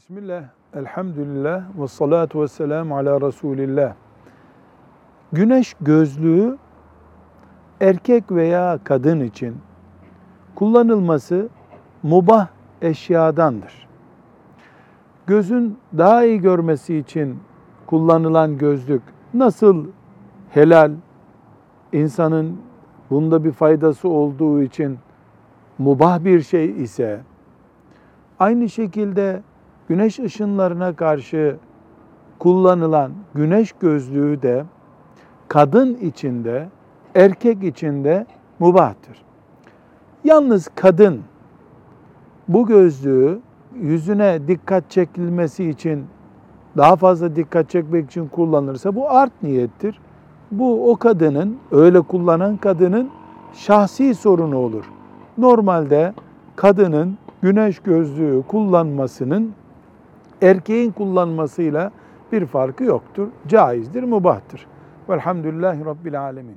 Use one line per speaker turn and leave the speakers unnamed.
Bismillah, elhamdülillah ve salatu ve selamu ala Resulillah. Güneş gözlüğü erkek veya kadın için kullanılması mubah eşyadandır. Gözün daha iyi görmesi için kullanılan gözlük nasıl helal, insanın bunda bir faydası olduğu için mubah bir şey ise, aynı şekilde güneş ışınlarına karşı kullanılan güneş gözlüğü de kadın içinde, erkek içinde mubahtır. Yalnız kadın bu gözlüğü yüzüne dikkat çekilmesi için daha fazla dikkat çekmek için kullanırsa bu art niyettir. Bu o kadının, öyle kullanan kadının şahsi sorunu olur. Normalde kadının güneş gözlüğü kullanmasının erkeğin kullanmasıyla bir farkı yoktur. Caizdir, mubahtır. Velhamdülillahi Rabbil Alemin.